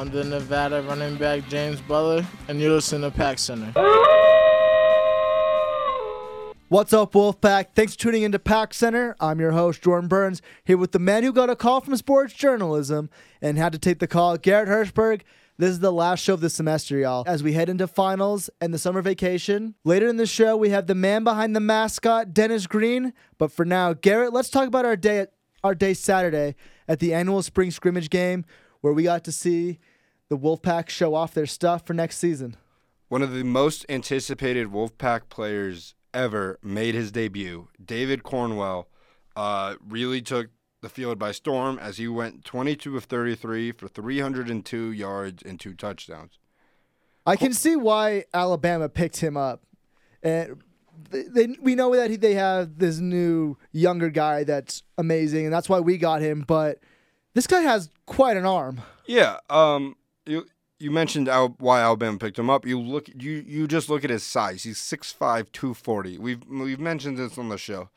I'm the Nevada running back James Butler, and you're listening to Pack Center. What's up, Wolfpack? Thanks for tuning into Pack Center. I'm your host, Jordan Burns, here with the man who got a call from sports journalism and had to take the call, Garrett Hirschberg. This is the last show of the semester, y'all, as we head into finals and the summer vacation. Later in the show, we have the man behind the mascot, Dennis Green. But for now, Garrett, let's talk about our day, our day Saturday at the annual spring scrimmage game, where we got to see the Wolfpack show off their stuff for next season. One of the most anticipated Wolfpack players ever made his debut. David Cornwell uh, really took the field by storm as he went 22 of 33 for 302 yards and two touchdowns. I can see why Alabama picked him up. And they, they, we know that he, they have this new younger guy that's amazing, and that's why we got him. But this guy has quite an arm. Yeah. Um. You you mentioned Al- why Alabama picked him up. You look you you just look at his size. He's 6'5", 240. We've we've mentioned this on the show.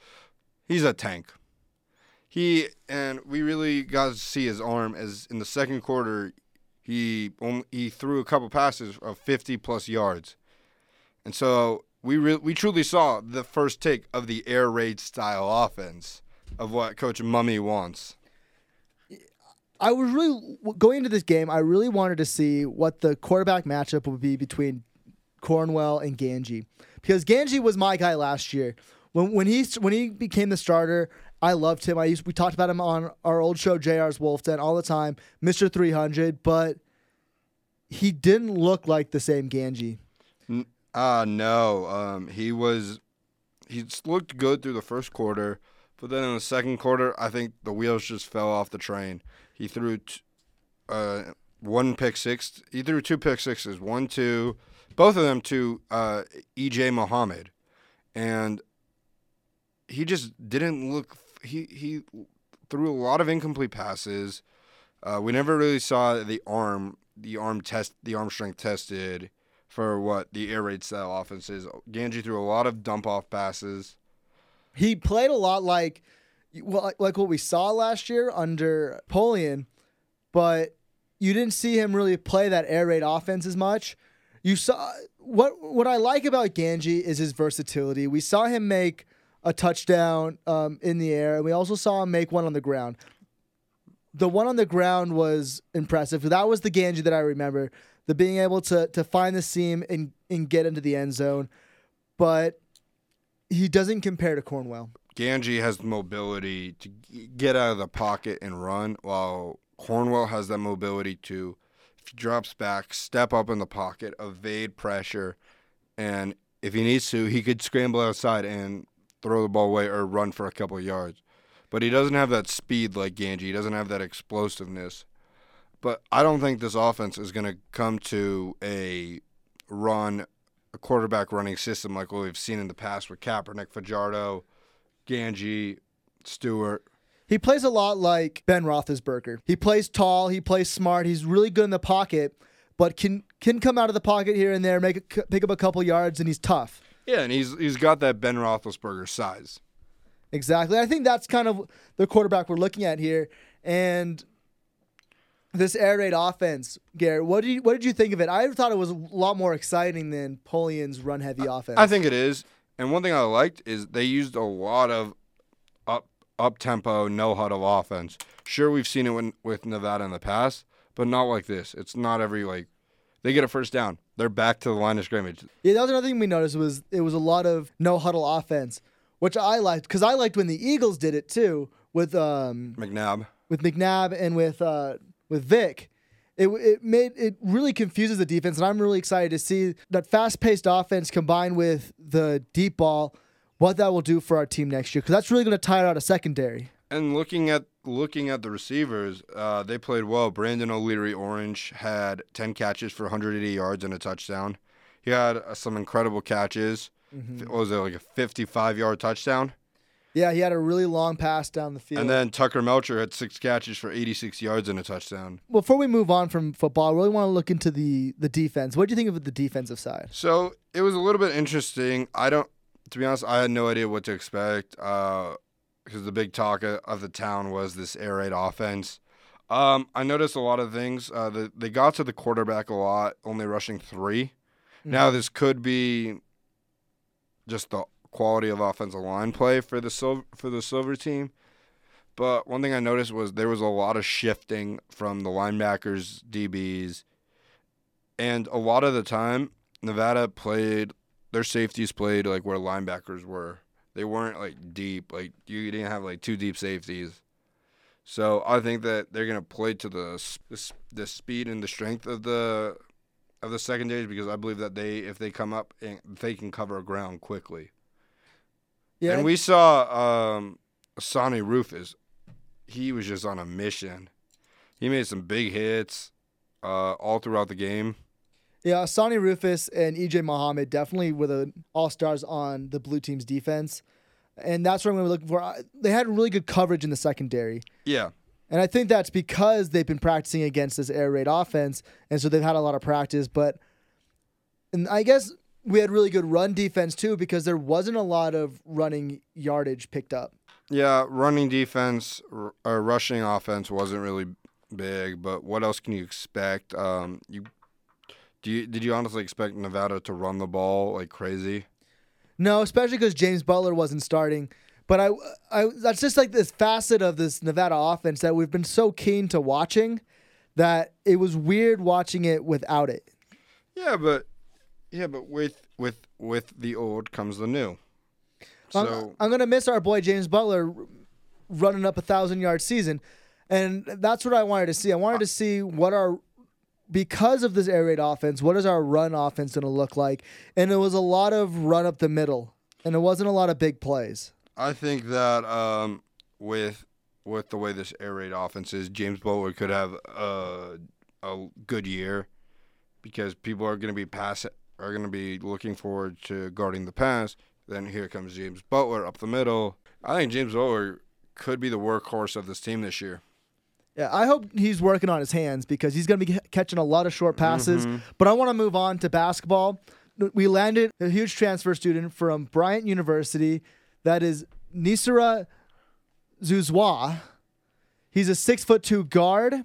He's a tank. He and we really got to see his arm as in the second quarter he only, he threw a couple passes of 50 plus yards. And so we re- we truly saw the first take of the air raid style offense of what coach Mumme wants. I was really going into this game. I really wanted to see what the quarterback matchup would be between Cornwell and Gangi, because Gangi was my guy last year. When when he when he became the starter, I loved him. I used we talked about him on our old show, JR's Wolf Den, all the time, Mister Three Hundred. But he didn't look like the same Gangi. Uh no. Um, he was he looked good through the first quarter, but then in the second quarter, I think the wheels just fell off the train. He threw t- uh, one pick six. He threw two pick sixes. One, two, both of them to uh, EJ Muhammad, and he just didn't look. He he threw a lot of incomplete passes. Uh, we never really saw the arm, the arm test, the arm strength tested for what the air raid style offense is. Gangi threw a lot of dump off passes. He played a lot like well, like what we saw last year under Polian, but you didn't see him really play that air raid offense as much. You saw what what I like about Gangi is his versatility. We saw him make a touchdown um, in the air, and we also saw him make one on the ground. The one on the ground was impressive. That was the Gangi that I remember. The being able to to find the seam and and get into the end zone, but he doesn't compare to Cornwell. Gangi has the mobility to get out of the pocket and run, while Cornwell has that mobility to, if he drops back, step up in the pocket, evade pressure, and if he needs to, he could scramble outside and throw the ball away or run for a couple yards. But he doesn't have that speed like Gangi. He doesn't have that explosiveness. But I don't think this offense is going to come to a run, a quarterback running system like what we've seen in the past with Kaepernick, Fajardo, Gangi, Stewart. He plays a lot like Ben Roethlisberger. He plays tall. He plays smart. He's really good in the pocket, but can can come out of the pocket here and there, make a, pick up a couple yards, and he's tough. Yeah, and he's he's got that Ben Roethlisberger size. Exactly. I think that's kind of the quarterback we're looking at here, and this air raid offense, Garrett. What did you what did you think of it? I thought it was a lot more exciting than Polian's run heavy offense. I think it is. And one thing I liked is they used a lot of up up tempo, no huddle offense. Sure, we've seen it with, with Nevada in the past, but not like this. It's not every like they get a first down, they're back to the line of scrimmage. Yeah, that was another thing we noticed was it was a lot of no huddle offense, which I liked because I liked when the Eagles did it too with um McNabb, with McNabb and with uh with Vic. It, it made it really confuses the defense, and I'm really excited to see that fast-paced offense combined with the deep ball, what that will do for our team next year, because that's really going to tire out a secondary. And looking at looking at the receivers, uh, they played well. Brandon O'Leary Orange had 10 catches for 180 yards and a touchdown. He had uh, some incredible catches. Mm-hmm. What was it like a 55 yard touchdown? Yeah, he had a really long pass down the field. And then Tucker Melcher had six catches for 86 yards and a touchdown. Before we move on from football, I really want to look into the the defense. What do you think of the defensive side? So it was a little bit interesting. I don't, to be honest, I had no idea what to expect because uh, the big talk of the town was this air raid offense. Um, I noticed a lot of things. Uh, the, they got to the quarterback a lot, only rushing 3 Now this could be just the quality of offensive line play for the silver for the silver team. But one thing I noticed was there was a lot of shifting from the linebackers, DBs, and a lot of the time Nevada played their safeties played like where linebackers were. They weren't like deep. Like you didn't have like two deep safeties. So I think that they're gonna play to the the, speed and the strength of the of the secondaries because I believe that they if they come up and they can cover ground quickly. Yeah, And we saw um, Sonny Rufus. He was just on a mission. He made some big hits uh, all throughout the game. Yeah, Sonny Rufus and EJ Muhammad definitely were the all stars on the blue team's defense. And that's what I'm going to be looking for. They had really good coverage in the secondary. Yeah, And I think that's because they've been practicing against this air raid offense. And so they've had a lot of practice. But and I guess we had really good run defense too because there wasn't a lot of running yardage picked up. yeah. Running defense or rushing offense wasn't really big, but what else can you expect? Um, you do you did you honestly expect Nevada to run the ball like crazy? No, especially because James Butler wasn't starting. But I, I, that's just like this facet of this Nevada offense that we've been so keen to watching that it was weird watching it without it. Yeah, but yeah, but with with with the old comes the new. I'm- I'm, gonna miss our boy James Butler running up a thousand yard season, and that's what I wanted to see. I wanted to see what our because of this air raid offense, what is our run offense gonna look like? And it was a lot of run up the middle, and it wasn't a lot of big plays. I think that um, with with the way this air raid offense is, James Butler could have a a good year because people are going to be pass are going to be looking forward to guarding the pass. Then here comes James Butler up the middle. I think James Butler could be the workhorse of this team this year. Yeah, I hope he's working on his hands because he's going to be catching a lot of short passes. Mm-hmm. But I want to move on to basketball. We landed a huge transfer student from Bryant University. That is Nisara Zouzoua. He's a six foot two guard.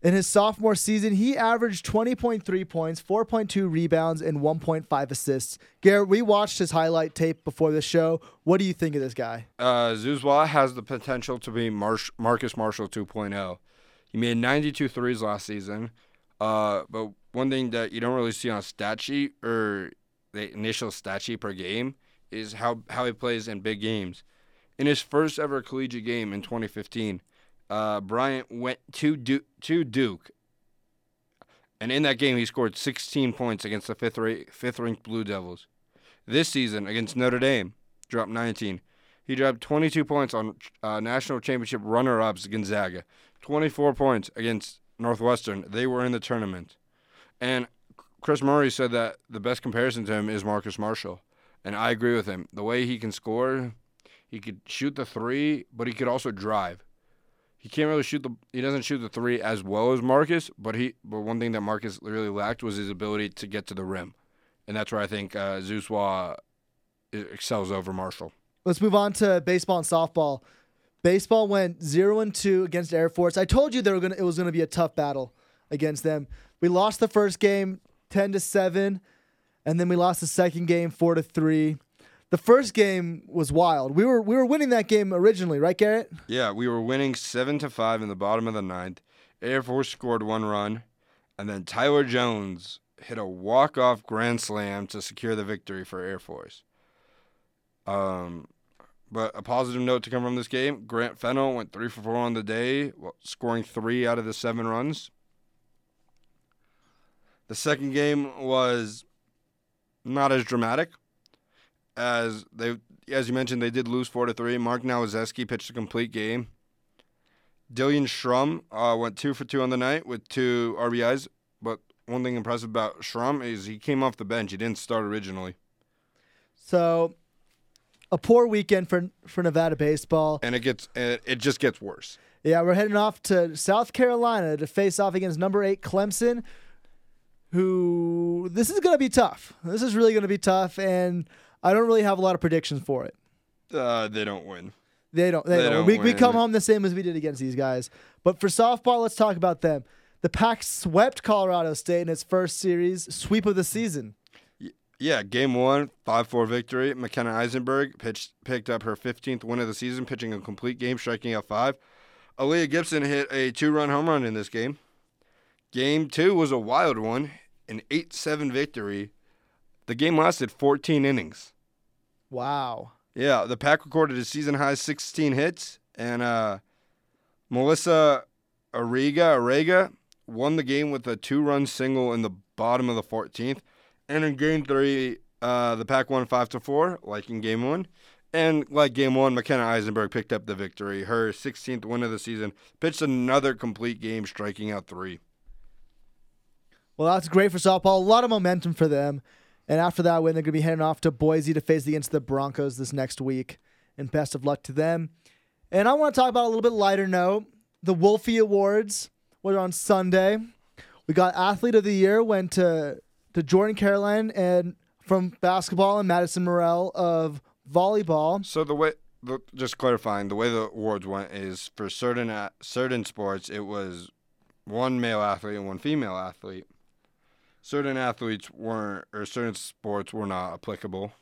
In his sophomore season, he averaged 20.3 points, 4.2 rebounds, and 1.5 assists. Garrett, we watched his highlight tape before the show. What do you think of this guy? Uh, Zouzoua has the potential to be Marcus Marshall 2.0. He made 92 threes last season. Uh, but one thing that you don't really see on stat sheet or the initial stat sheet per game is how, how he plays in big games. In his first ever collegiate game in 2015, uh, Bryant went to Duke, to Duke, and in that game he scored 16 points against the fifth ra- fifth ranked Blue Devils. This season against Notre Dame, dropped 19. He dropped 22 points on uh, national championship runner-ups Gonzaga, 24 points against Northwestern. They were in the tournament, and Chris Murray said that the best comparison to him is Marcus Marshall, and I agree with him. The way he can score, he could shoot the three, but he could also drive. He can't really shoot the. He doesn't shoot the three as well as Marcus, but he. But one thing that Marcus really lacked was his ability to get to the rim, and that's where I think uh, Zouzoua excels over Marshall. Let's move on to baseball and softball. Baseball went zero and two against Air Force. I told you they were gonna it was gonna be a tough battle against them. We lost the first game ten to seven, and then we lost the second game four to three. The first game was wild. We were we were winning that game originally, right, Garrett? Yeah, we were winning seven to five in the bottom of the ninth. Air Force scored one run, and then Tyler Jones hit a walk-off grand slam to secure the victory for Air Force. Um, but a positive note to come from this game: Grant Fennell went three for four on the day, scoring three out of the seven runs. The second game was not as dramatic as they as you mentioned, they did lose four to three. Mark Nowazeski pitched a complete game. Dillian Schrum uh, went two for two on the night with two RBIs. But one thing impressive about Schrum is he came off the bench. He didn't start originally, So a poor weekend for for Nevada baseball. and it gets it, it just gets worse. Yeah, we're heading off to South Carolina to face off against number eight Clemson, who this is going to be tough. This is really going to be tough, and I don't really have a lot of predictions for it. Uh, they don't win. They don't. They, They don't. don't we, we come home the same as we did against these guys. But for softball, let's talk about them. The Pack swept Colorado State in its first series sweep of the season. Yeah, game one, 5 4 victory. McKenna Eisenberg pitched, picked up her 15th win of the season, pitching a complete game, striking out five. Aaliyah Gibson hit a two run home run in this game. Game two was a wild one, an 8 7 victory. The game lasted 14 innings. Wow. Yeah, the Pack recorded a season high 16 hits, and uh, Melissa Ariga Arega won the game with a two run single in the bottom of the 14th. And in game three, uh, the Pack won 5 to 4, like in game one. And like game one, McKenna Eisenberg picked up the victory. Her 16th win of the season, pitched another complete game, striking out three. Well, that's great for softball. A lot of momentum for them. And after that win, they're going to be heading off to Boise to face against the Broncos this next week. And best of luck to them. And I want to talk about a little bit lighter note. The Wolfie Awards were on Sunday. We got Athlete of the Year went to to Jordan Caroline and from basketball and Madison Morell of volleyball. So the way, the, just clarifying, the way the awards went is for certain certain sports, it was one male athlete and one female athlete. Certain athletes weren't, or certain sports were not applicable.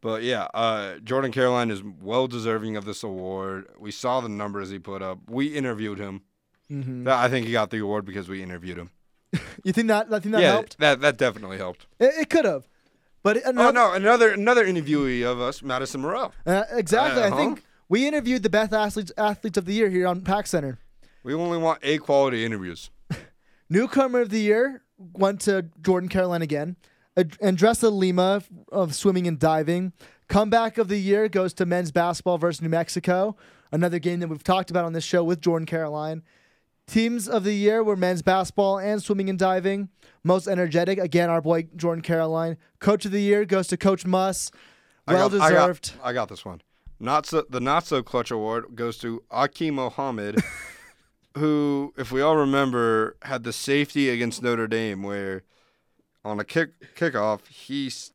But yeah, uh, Jordan Caroline is well deserving of this award. We saw the numbers he put up. We interviewed him. Mm-hmm. That- I think he got the award because we interviewed him. You think that? I think that yeah, helped. that that definitely helped. It, it could have, but Oh another, no, another another interviewee of us, Madison Morell. uh, exactly. I Uh-huh. think we interviewed the best athletes athletes of the year here on Pack Center. We only want A quality interviews. Newcomer of the year went to Jordan Caroline again. Andressa Lima of swimming and diving. Comeback of the year goes to men's basketball versus New Mexico. Another game that we've talked about on this show with Jordan Caroline. Teams of the year were men's basketball and swimming and diving. Most energetic, again, our boy Jordan Caroline. Coach of the year goes to Coach Muss. I Well got- I got- deserved. I got, this one. Not so, the not so clutch award goes to Aki Mohammed, who, if we all remember, had the safety against Notre Dame, where on a kick kickoff he s-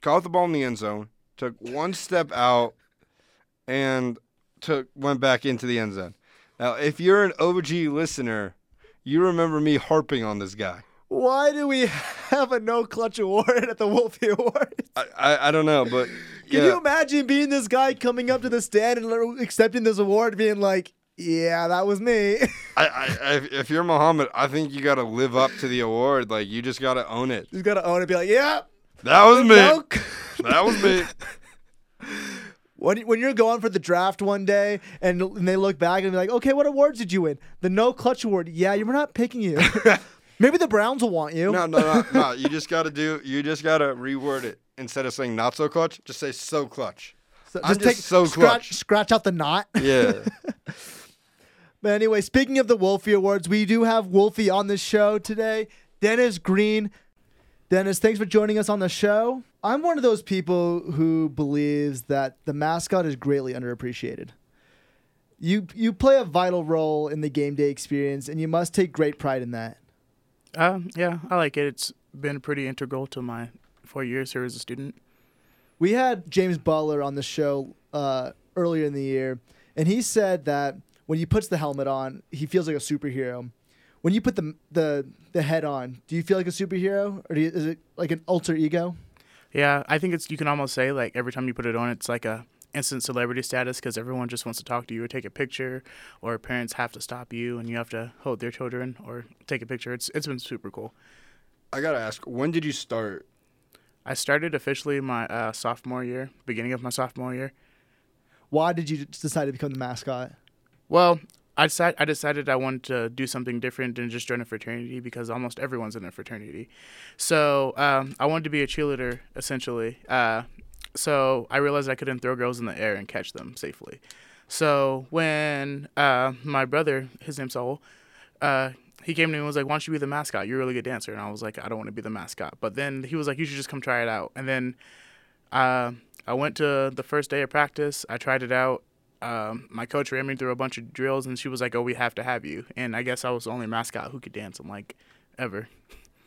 caught the ball in the end zone, took one step out, and took went back into the end zone. Now, if you're an OG listener, you remember me harping on this guy. Why do we have a no clutch award at the Wolfie Awards? I, I, I don't know, but Can yeah. you imagine being this guy coming up to the stand and accepting this award, being like, "Yeah, that was me." I, I, if, you're Muhammad, I think you got to live up to the award. Like you just got to own it. He's gotta own it. Be like, "Yeah, That was me. no." That was me. when when you're going for the draft one day and, and they look back and be like, "Okay, what awards did you win?" The no clutch award. Yeah, you're not picking you. Maybe the Browns will want you. No, no, no, no. You just got to do. You just got to reword it instead of saying not so clutch. Just say so clutch. So I'm just so scratch, clutch. scratch out the knot. Yeah. But anyway, speaking of the Wolfie Awards, we do have Wolfie on the show today. Dennis Green. Dennis, thanks for joining us on the show. I'm one of those people who believes that the mascot is greatly underappreciated. You you play a vital role in the game day experience, and you must take great pride in that. Um, yeah, I like it. It's been pretty integral to my four years here as a student. We had James Butler on the show uh, earlier in the year, and he said that when he puts the helmet on, he feels like a superhero. When you put the the the head on, do you feel like a superhero, or do you, is it like an alter ego? Yeah, I think it's you can almost say like every time you put it on, it's like a instant celebrity status because everyone just wants to talk to you or take a picture, or parents have to stop you and you have to hold their children or take a picture. It's it's been super cool. I gotta ask, when did you start? I started officially my uh, sophomore year, beginning of my sophomore year. Why did you decide to become the mascot? Well, I decided I decided I wanted to do something different than just join a fraternity because almost everyone's in a fraternity. So um, I wanted to be a cheerleader essentially. Uh, so I realized I couldn't throw girls in the air and catch them safely. So when uh, my brother, his name's Saul, uh, he came to me and was like, "Why don't you be the mascot? You're a really good dancer." And I was like, "I don't want to be the mascot." But then he was like, "You should just come try it out." And then uh, I went to the first day of practice. I tried it out um, my coach ran me through a bunch of drills and she was like, "Oh, we have to have you." And I guess I was the only mascot who could dance. I'm like, ever.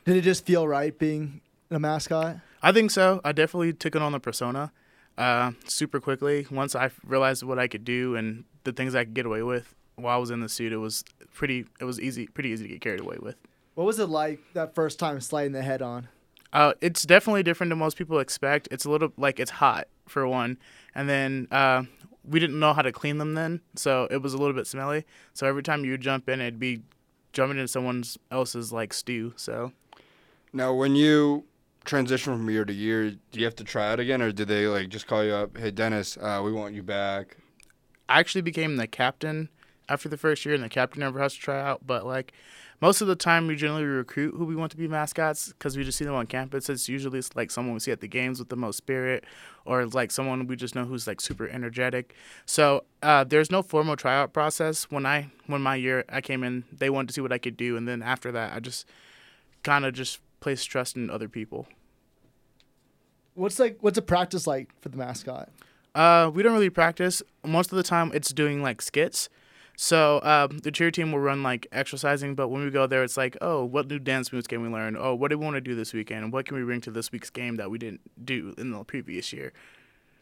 Did it just feel right being a mascot? I think so. I definitely took it on the persona. uh, super quickly. Once I realized what I could do and the things I could get away with while I was in the suit, it was pretty. It was easy, pretty easy to get carried away with. What was it like that first time sliding the head on? Uh, it's definitely different than most people expect. It's a little like it's hot for one, and then uh, we didn't know how to clean them then, so it was a little bit smelly. So every time you jump in, it'd be jumping into someone else's like stew. So Now, when you transition from year to year, do you have to try out again, or did they like just call you up? Hey, Dennis, uh, we want you back. I actually became the captain after the first year, and the captain never has to try out. But like most of the time, we generally recruit who we want to be mascots because we just see them on campus. It's usually like someone we see at the games with the most spirit, or like someone we just know who's like super energetic. So uh, there's no formal tryout process. When I when my year I came in, they wanted to see what I could do, and then after that, I just kind of just placed trust in other people. What's like what's a practice like for the mascot? Uh, we don't really practice. Most of the time, it's doing like skits. So um, the cheer team will run like exercising, but when we go there, it's like, oh, what new dance moves can we learn? Oh, what do we want to do this weekend? What can we bring to this week's game that we didn't do in the previous year?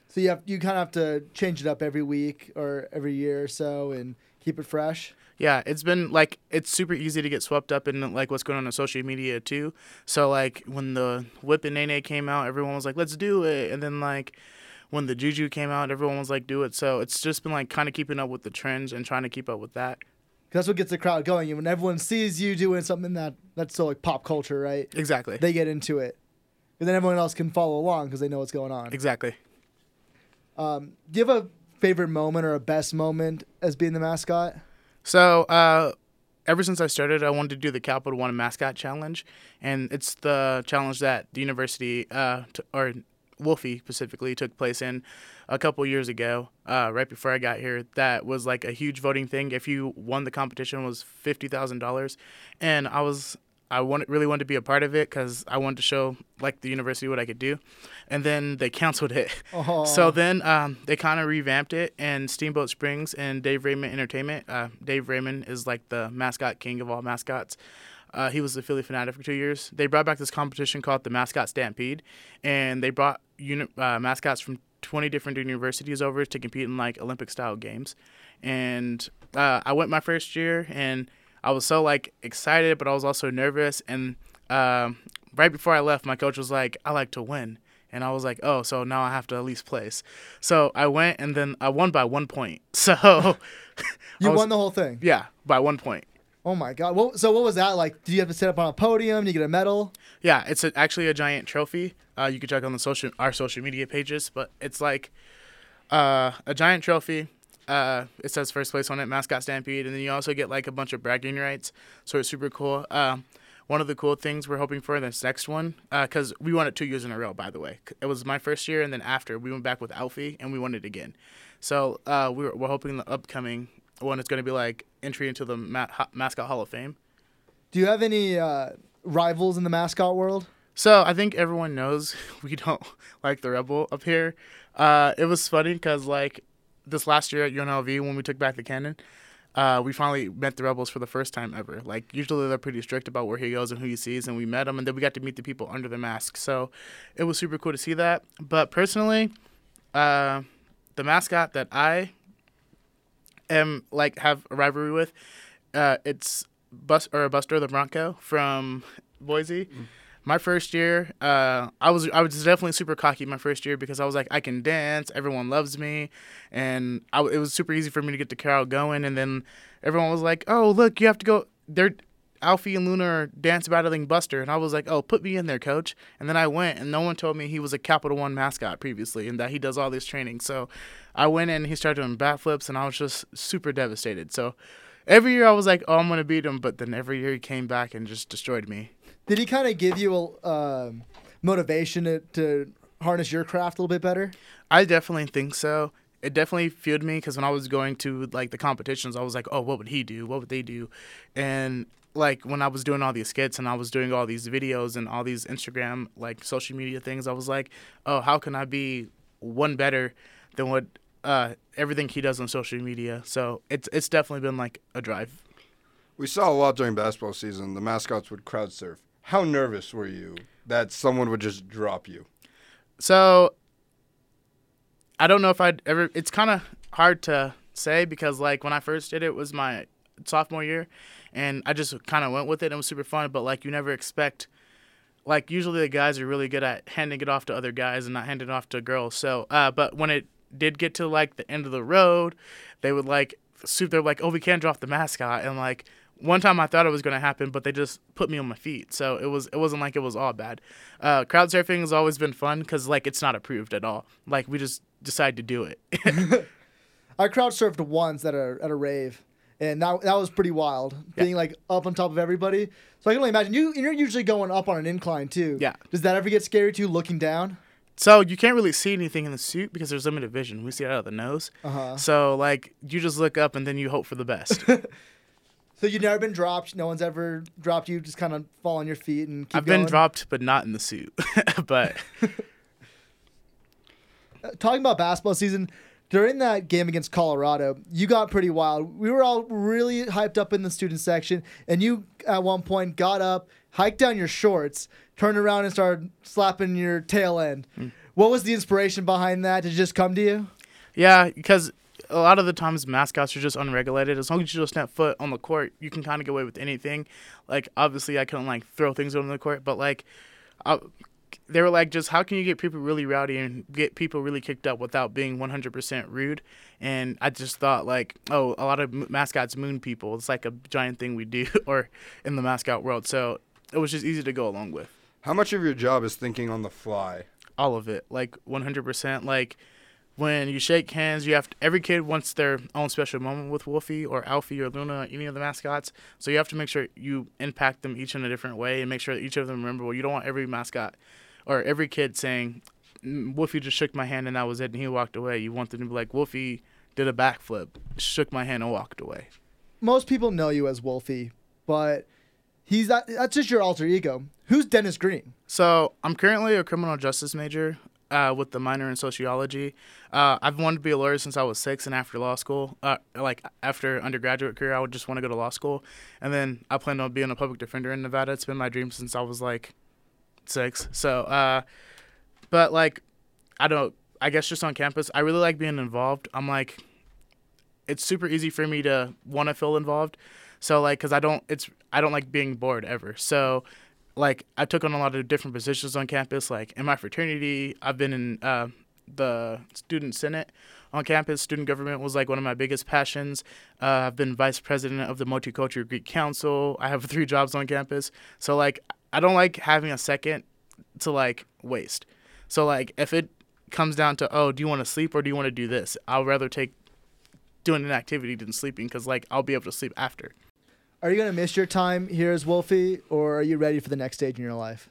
So you have you kind of have to change it up every week or every year or so and keep it fresh. Yeah, it's been like it's super easy to get swept up in like what's going on in social media too. So like when the Whip and Nae Nae came out, everyone was like, "Let's do it," and then like when the Juju came out, everyone was like, "Do it." So it's just been like kind of keeping up with the trends and trying to keep up with that. that's what gets the crowd going. And when everyone sees you doing something that that's so like pop culture, right? Exactly. They get into it, and then everyone else can follow along because they know what's going on. exactly. Um, do you have a favorite moment or a best moment as being the mascot? So, uh, ever since I started, I wanted to do the Capital One Mascot Challenge, and it's the challenge that the university, uh, t- or Wolfie specifically, took place in a couple years ago, uh, right before I got here. That was like a huge voting thing. If you won the competition, it was fifty thousand dollars, and I was. I wanted, really wanted to be a part of it because I wanted to show like the university what I could do, and then they canceled it. Oh, So then um, they kind of revamped it, and Steamboat Springs and Dave Raymond Entertainment. Uh, Dave Raymond is like the mascot king of all mascots. Uh, he was the Phillie Phanatic for two years. They brought back this competition called the Mascot Stampede, and they brought uni- uh, mascots from 20 different universities over to compete in like Olympic style games. And uh, I went my first year, and I was so like excited, but I was also nervous. And um, right before I left, my coach was like, "I like to win." And I was like, oh, so now I have to at least place. So I went and then I won by one point. So you was- won the whole thing. yeah, by one point. Oh my god! What, so what was that like? Did you have to sit up on a podium? You get a medal? Yeah, it's a, actually a giant trophy. Uh, you can check on the social our social media pages, but it's like uh, a giant trophy. Uh, it says first place on it, mascot stampede, and then you also get like a bunch of bragging rights. So it's super cool. Um, one of the cool things we're hoping for in this next one, because we won it two years in a row, by the way. It was my first year, and then after we went back with Alfie, and we won it again. So uh, we're we're hoping the upcoming one is going to be like entry into the ma- ha- mascot Hall of Fame. Do you have any uh, rivals in the mascot world? So I think everyone knows we don't like the Rebel up here. Uh, it was funny because like this last year at UNLV when we took back the cannon, uh, we finally met the Rebels for the first time ever. Like usually they're pretty strict about where he goes and who he sees, and we met him, and then we got to meet the people under the mask. So it was super cool to see that. But personally, uh, the mascot that I am like have a rivalry with, uh, it's Bus or Buster the Bronco from Boise. My first year, uh, I was I was definitely super cocky my first year because I was like I can dance, everyone loves me, and I, it was super easy for me to get the crowd going. And then everyone was like, "Oh, look, you have to go." They're Alfie and Luna are dance battling Buster, and I was like, "Oh, put me in there, coach." And then I went, and no one told me he was a Capital One mascot previously, and that he does all this training. So I went in, and he started doing bat flips, and I was just super devastated. So every year I was like, "Oh, I'm gonna beat him," but then every year he came back and just destroyed me. Did he kind of give you a um, motivation to, to harness your craft a little bit better? I definitely think so. It definitely fueled me because when I was going to like the competitions, I was like, "Oh, what would he do? What would they do?" And like when I was doing all these skits and I was doing all these videos and all these Instagram like social media things, I was like, "Oh, how can I be one better than what uh, everything he does on social media?" So it's it's definitely been like a drive. We saw a lot during basketball season. The mascots would crowd surf. How nervous were you that someone would just drop you? So I don't know if I'd ever. It's kind of hard to say because like when I first did it, it was my sophomore year, and I just kind of went with it. and It was super fun, but like you never expect. Like usually the guys are really good at handing it off to other guys and not handing it off to girls. So, uh, but when it did get to like the end of the road, they would like suit. They're like, oh, we can't drop the mascot, and like one time I thought it was going to happen, but they just put me on my feet. So it was it wasn't like it was all bad. Uh, crowd surfing has always been fun because like it's not approved at all. Like we just decide to do it. I crowd surfed once at a at a rave, and that that was pretty wild. Yeah. Being like up on top of everybody. So I can only imagine you. You're usually going up on an incline too. Yeah. Does that ever get scary too? Looking down. so you can't really see anything in the suit because there's limited vision. We see it out of the nose. Uh huh. So like you just look up and then you hope for the best. So you've never been dropped. No one's ever dropped you. Just kind of fall on your feet and keep I've been dropped, but not in the suit. but Uh, talking about basketball season, during that game against Colorado, you got pretty wild. We were all really hyped up in the student section, and you at one point got up, hiked down your shorts, turned around, and started slapping your tail end. Hmm. What was the inspiration behind that? Did it just come to you? yeah, because a lot of the times mascots are just unregulated. As long as you just step foot on the court, you can kind of get away with anything. Like obviously, I couldn't like throw things on the court, but like, I, they were like, just how can you get people really rowdy and get people really kicked up without being 100% rude? And I just thought like, oh, a lot of mascots moon people. It's like a giant thing we do, or in the mascot world. So it was just easy to go along with. How much of your job is thinking on the fly? all of it like 100% like when you shake hands you have to, every kid wants their own special moment with wolfie or alfie or luna any of the mascots so you have to make sure you impact them each in a different way and make sure that each of them remember well you don't want every mascot or every kid saying "Mm, wolfie just shook my hand and that was it and he walked away you want them to be like wolfie did a backflip shook my hand and walked away Most people know you as Wolfie, but he's that, that's just your alter ego. Who's Dennis Green? So I'm currently a criminal justice major uh, with the minor in sociology. Uh, I've wanted to be a lawyer since I was six, and after law school, uh, like after undergraduate career, I would just want to go to law school, and then I plan on being a public defender in Nevada. It's been my dream since I was like six. So, uh, but like, I don't. I guess just on campus, I really like being involved. I'm like, it's super easy for me to want to feel involved. So like, cause I don't, it's I don't like being bored ever. So like I took on a lot of different positions on campus. Like in my fraternity, I've been in uh, the student senate on campus. Student government was like one of my biggest passions. Uh, I've been vice president of the Multicultural Greek Council. I have three jobs on campus. So like I don't like having a second to like waste. So like if it comes down to oh, do you want to sleep or do you want to do this? I'll rather take doing an activity than sleeping because like I'll be able to sleep after. Are you gonna miss your time here as Wolfie, or are you ready for the next stage in your life?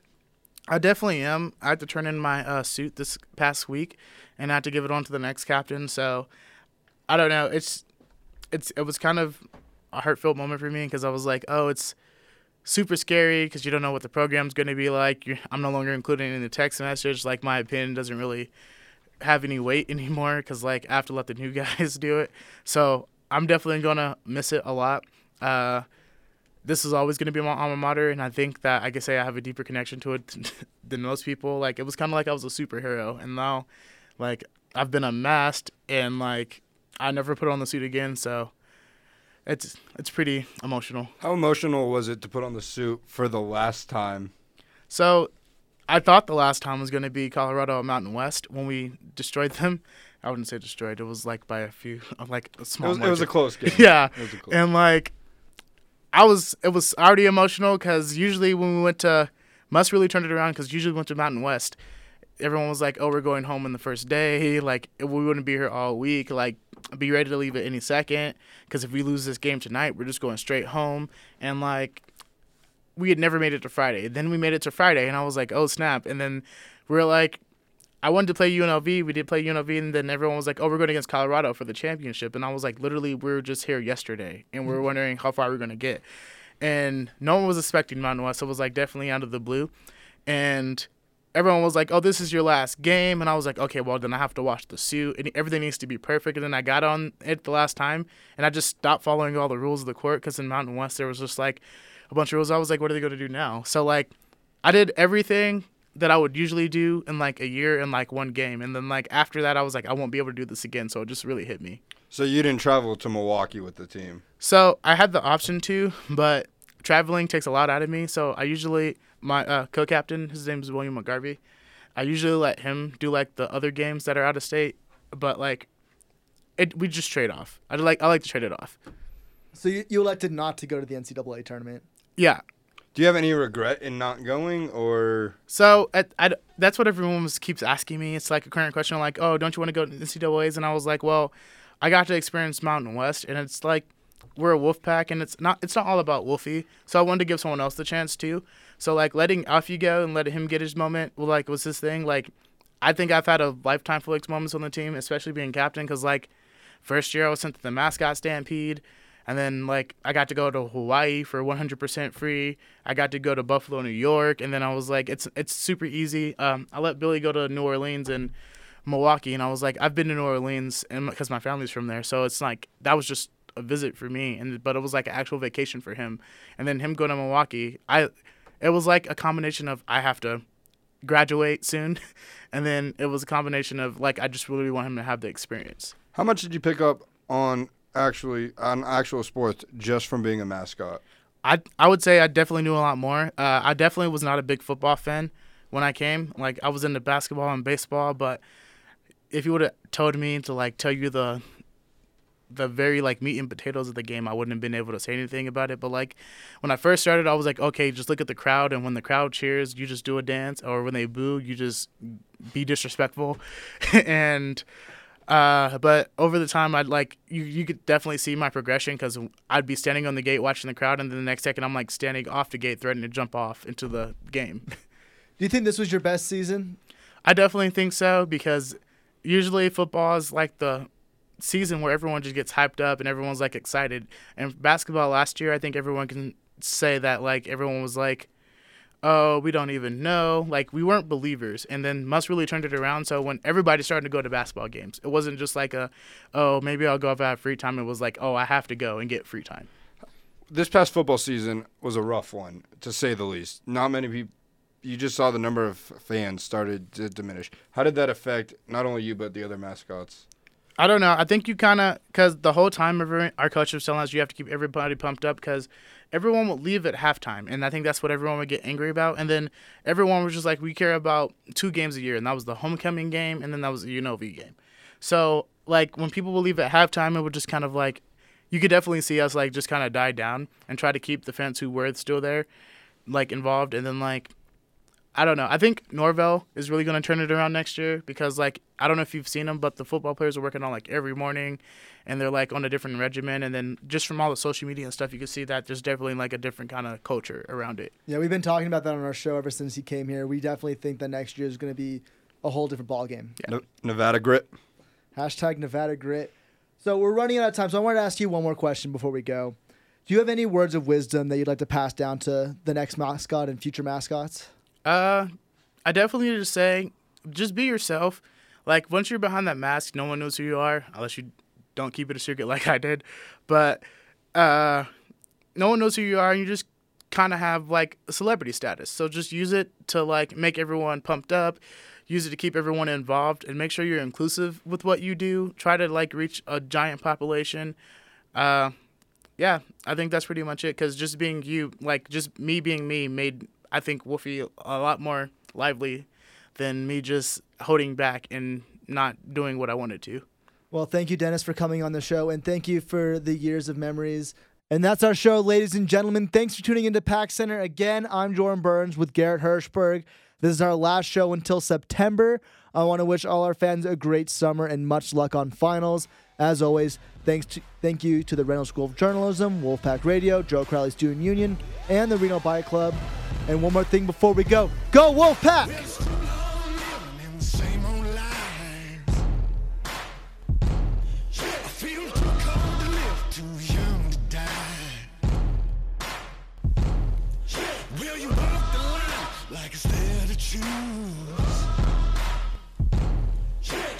I definitely am. I had to turn in my uh, suit this past week, and I had to give it on to the next captain. So, I don't know. It's it's it was kind of a heartfelt moment for me because I was like, oh, it's super scary because you don't know what the program's going to be like. You're, I'm no longer including in the text message. Like my opinion doesn't really have any weight anymore because like I have to let the new guys do it. So I'm definitely gonna miss it a lot. Uh, this is always going to be my alma mater, and I think that I can say I have a deeper connection to it than most people. Like it was kind of like I was a superhero, and now, like I've been unmasked, and like I never put on the suit again. So it's it's pretty emotional. How emotional was it to put on the suit for the last time? So I thought the last time was going to be Colorado Mountain West when we destroyed them. I wouldn't say destroyed. It was like by a few, like a It small. was, it was a close game. yeah. It was a close. And like, I was, it was already emotional because usually when we went to, must really turned it around because usually we went to Mountain West, everyone was like, oh, we're going home on the first day. Like, we wouldn't be here all week. Like, be ready to leave at any second because if we lose this game tonight, we're just going straight home. And like, we had never made it to Friday. Then we made it to Friday, and I was like, oh snap! And then we are like, I wanted to play UNLV. We did play UNLV, and then everyone was like, oh, we're going against Colorado for the championship. And I was like, literally, we were just here yesterday, and we are mm-hmm. wondering how far we are going to get. And no one was expecting Mountain West. So it was like definitely out of the blue, and everyone was like, "Oh, this is your last game," and I was like, "Okay, well then I have to wash the suit, and everything needs to be perfect." And then I got on it the last time, and I just stopped following all the rules of the court because in Mountain West there was just like a bunch of rules. I was like, "What are they going to do now?" So like, I did everything that I would usually do in like a year in like one game, and then like after that, I was like, I won't be able to do this again. So it just really hit me. So you didn't travel to Milwaukee with the team. So I had the option to, but traveling takes a lot out of me. So I usually my uh, co-captain, his name is William McGarvey. I usually let him do like the other games that are out of state, but like it we just trade off. I like I like to trade it off. So you, you elected not to go to the NCAA tournament. Yeah. Do you have any regret in not going, or So at, I, that's what everyone was, keeps asking me. It's like a current question, like, "Oh, don't you want to go to the NCAA's?" And I was like, "Well, I got to experience Mountain West, and it's like we're a wolf pack, and it's not it's not all about Wolfie. So I wanted to give someone else the chance too. So like letting Alfie go and letting him get his moment, like was his thing. Like I think I've had a lifetime Felix moments on the team, especially being captain, because like first year I was sent to the mascot stampede. And then like I got to go to Hawaii for 100% free. I got to go to Buffalo, New York, and then I was like, it's it's super easy. Um, I let Billy go to New Orleans and Milwaukee, and I was like, I've been to New Orleans, and because my family's from there, so it's like that was just a visit for me, and but it was like an actual vacation for him. And then him going to Milwaukee, I it was like a combination of I have to graduate soon, and then it was a combination of like I just really want him to have the experience. how much did you pick up on actually on actual sports just from being a mascot? I I would say I definitely knew a lot more. Uh, I definitely was not a big football fan when I came. Like I was into basketball and baseball, but if you would have told me to like tell you the the very like meat and potatoes of the game, I wouldn't have been able to say anything about it. But like when I first started, I was like, okay, just look at the crowd, and when the crowd cheers, you just do a dance, or when they boo, you just be disrespectful, and. Uh, but over the time, I'd like you. You could definitely see my progression because I'd be standing on the gate watching the crowd, and then the next second, I'm like standing off the gate, threatening to jump off into the game. Do you think this was your best season? I definitely think so because usually football is like the season where everyone just gets hyped up and everyone's like excited. And basketball last year, I think everyone can say that like everyone was like, "Oh, we don't even know." Like we weren't believers. And then Muss really turned it around. So when everybody started to go to basketball games, it wasn't just like a, "Oh, maybe I'll go if I have free time." It was like, "Oh, I have to go and get free time." This past football season was a rough one, to say the least. Not many people. You just saw the number of fans started to diminish. How did that affect not only you but the other mascots? I don't know. I think you kind of because the whole time everyone, our coach was telling us you have to keep everybody pumped up because everyone would leave at halftime, and I think that's what everyone would get angry about. And then everyone was just like, we care about two games a year, and that was the homecoming game, and then that was the UNLV game. So like when people would leave at halftime, it would just kind of like you could definitely see us like just kind of die down and try to keep the fans who were still there like involved, and then like I don't know. I think Norvell is really going to turn it around next year because, like, I don't know if you've seen them, but the football players are working on like every morning, and they're like on a different regimen. And then just from all the social media and stuff, you can see that there's definitely like a different kind of culture around it. Yeah, we've been talking about that on our show ever since he came here. We definitely think that next year is going to be a whole different ball game. Yeah. Ne- Nevada grit. Hashtag Nevada Grit. So we're running out of time. So I wanted to ask you one more question before we go. Do you have any words of wisdom that you'd like to pass down to the next mascot and future mascots? Uh, I definitely need to say, just be yourself. Like once you're behind that mask, no one knows who you are unless you don't keep it a secret like I did. But uh, no one knows who you are, and you just kind of have like a celebrity status. So just use it to like make everyone pumped up. Use it to keep everyone involved, and make sure you're inclusive with what you do. Try to like reach a giant population. Uh, yeah, I think that's pretty much it. Cause just being you, like just me being me, made I think Wolfie a lot more lively than me just holding back and not doing what I wanted to. Well, thank you, Dennis, for coming on the show, and thank you for the years of memories. And that's our show, ladies and gentlemen. Thanks for tuning into Pack Center. Again, I'm Jordan Burns with Garrett Hirschberg. This is our last show until September. I want to wish all our fans a great summer and much luck on finals. As always, thanks to, thank you to the Reynolds School of Journalism, Wolfpack Radio, Joe Crowley Student Union, and the Reno Bike Club. And one more thing before we go go Wolfpack!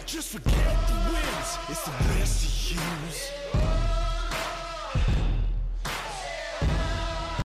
Just forget the wins, it's the best to use.